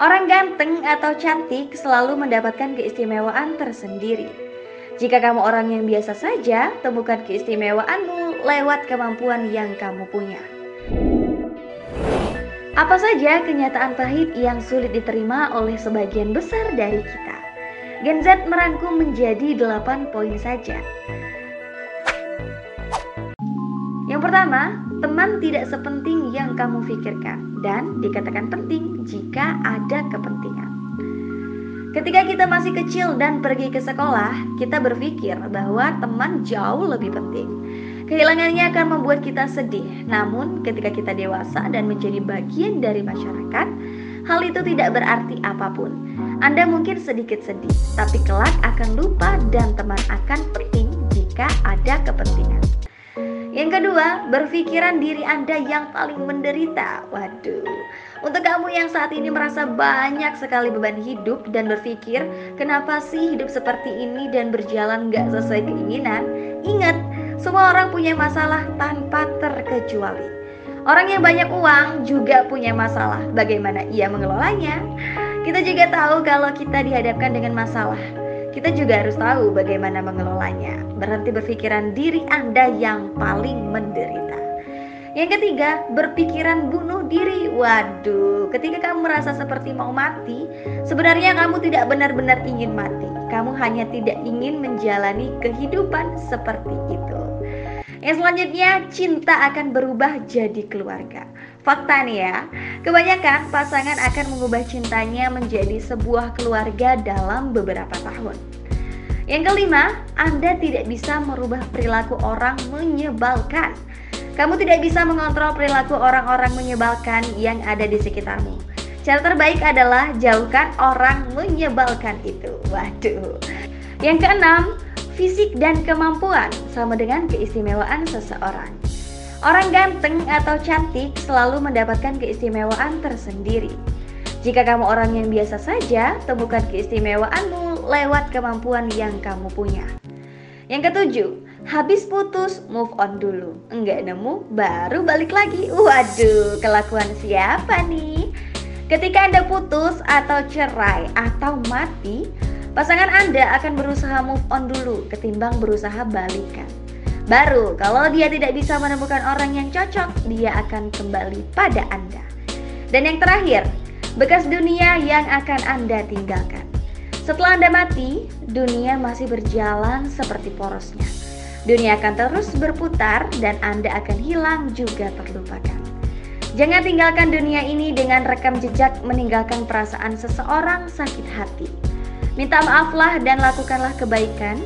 Orang ganteng atau cantik selalu mendapatkan keistimewaan tersendiri. Jika kamu orang yang biasa saja, temukan keistimewaanmu lewat kemampuan yang kamu punya. Apa saja kenyataan pahit yang sulit diterima oleh sebagian besar dari kita? Gen Z merangkum menjadi 8 poin saja. Yang pertama, teman tidak sepenting yang kamu pikirkan dan dikatakan penting jika ada kepentingan. Ketika kita masih kecil dan pergi ke sekolah, kita berpikir bahwa teman jauh lebih penting. Kehilangannya akan membuat kita sedih. Namun, ketika kita dewasa dan menjadi bagian dari masyarakat, hal itu tidak berarti apa pun. Anda mungkin sedikit sedih, tapi kelak akan lupa dan teman akan penting jika ada kepentingan. Yang kedua, berpikiran diri Anda yang paling menderita. Waduh, untuk kamu yang saat ini merasa banyak sekali beban hidup dan berpikir, kenapa sih hidup seperti ini dan berjalan gak sesuai keinginan? Ingat, semua orang punya masalah tanpa terkecuali. Orang yang banyak uang juga punya masalah. Bagaimana ia mengelolanya? Kita juga tahu kalau kita dihadapkan dengan masalah, kita juga harus tahu bagaimana mengelolanya. Berhenti berpikiran diri Anda yang paling menderita. Yang ketiga, berpikiran bunuh diri. Waduh, ketika kamu merasa seperti mau mati, sebenarnya kamu tidak benar-benar ingin mati. Kamu hanya tidak ingin menjalani kehidupan seperti itu. Yang selanjutnya, cinta akan berubah jadi keluarga. Fakta nih ya, kebanyakan pasangan akan mengubah cintanya menjadi sebuah keluarga dalam beberapa tahun. Yang kelima, Anda tidak bisa merubah perilaku orang menyebalkan. Kamu tidak bisa mengontrol perilaku orang-orang menyebalkan yang ada di sekitarmu. Cara terbaik adalah jauhkan orang menyebalkan itu. Waduh. Yang keenam, fisik dan kemampuan sama dengan keistimewaan seseorang. Orang ganteng atau cantik selalu mendapatkan keistimewaan tersendiri. Jika kamu orang yang biasa saja, temukan keistimewaanmu lewat kemampuan yang kamu punya. Yang ketujuh, habis putus, move on dulu. Enggak nemu, baru balik lagi. Waduh, kelakuan siapa nih? Ketika Anda putus atau cerai atau mati, Pasangan Anda akan berusaha move on dulu ketimbang berusaha balikan. Baru kalau dia tidak bisa menemukan orang yang cocok, dia akan kembali pada Anda. Dan yang terakhir, bekas dunia yang akan Anda tinggalkan. Setelah Anda mati, dunia masih berjalan seperti porosnya. Dunia akan terus berputar dan Anda akan hilang juga terlupakan. Jangan tinggalkan dunia ini dengan rekam jejak meninggalkan perasaan seseorang sakit hati. Minta maaflah dan lakukanlah kebaikan.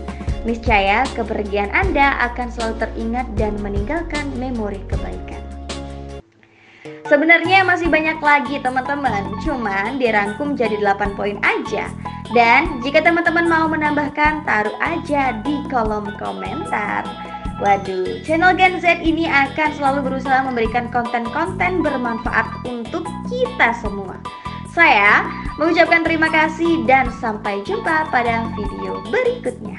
Niscaya kepergian Anda akan selalu teringat dan meninggalkan memori kebaikan. Sebenarnya masih banyak lagi teman-teman, cuman dirangkum jadi 8 poin aja. Dan jika teman-teman mau menambahkan, taruh aja di kolom komentar. Waduh, channel Gen Z ini akan selalu berusaha memberikan konten-konten bermanfaat untuk kita semua. Saya mengucapkan terima kasih dan sampai jumpa pada video berikutnya.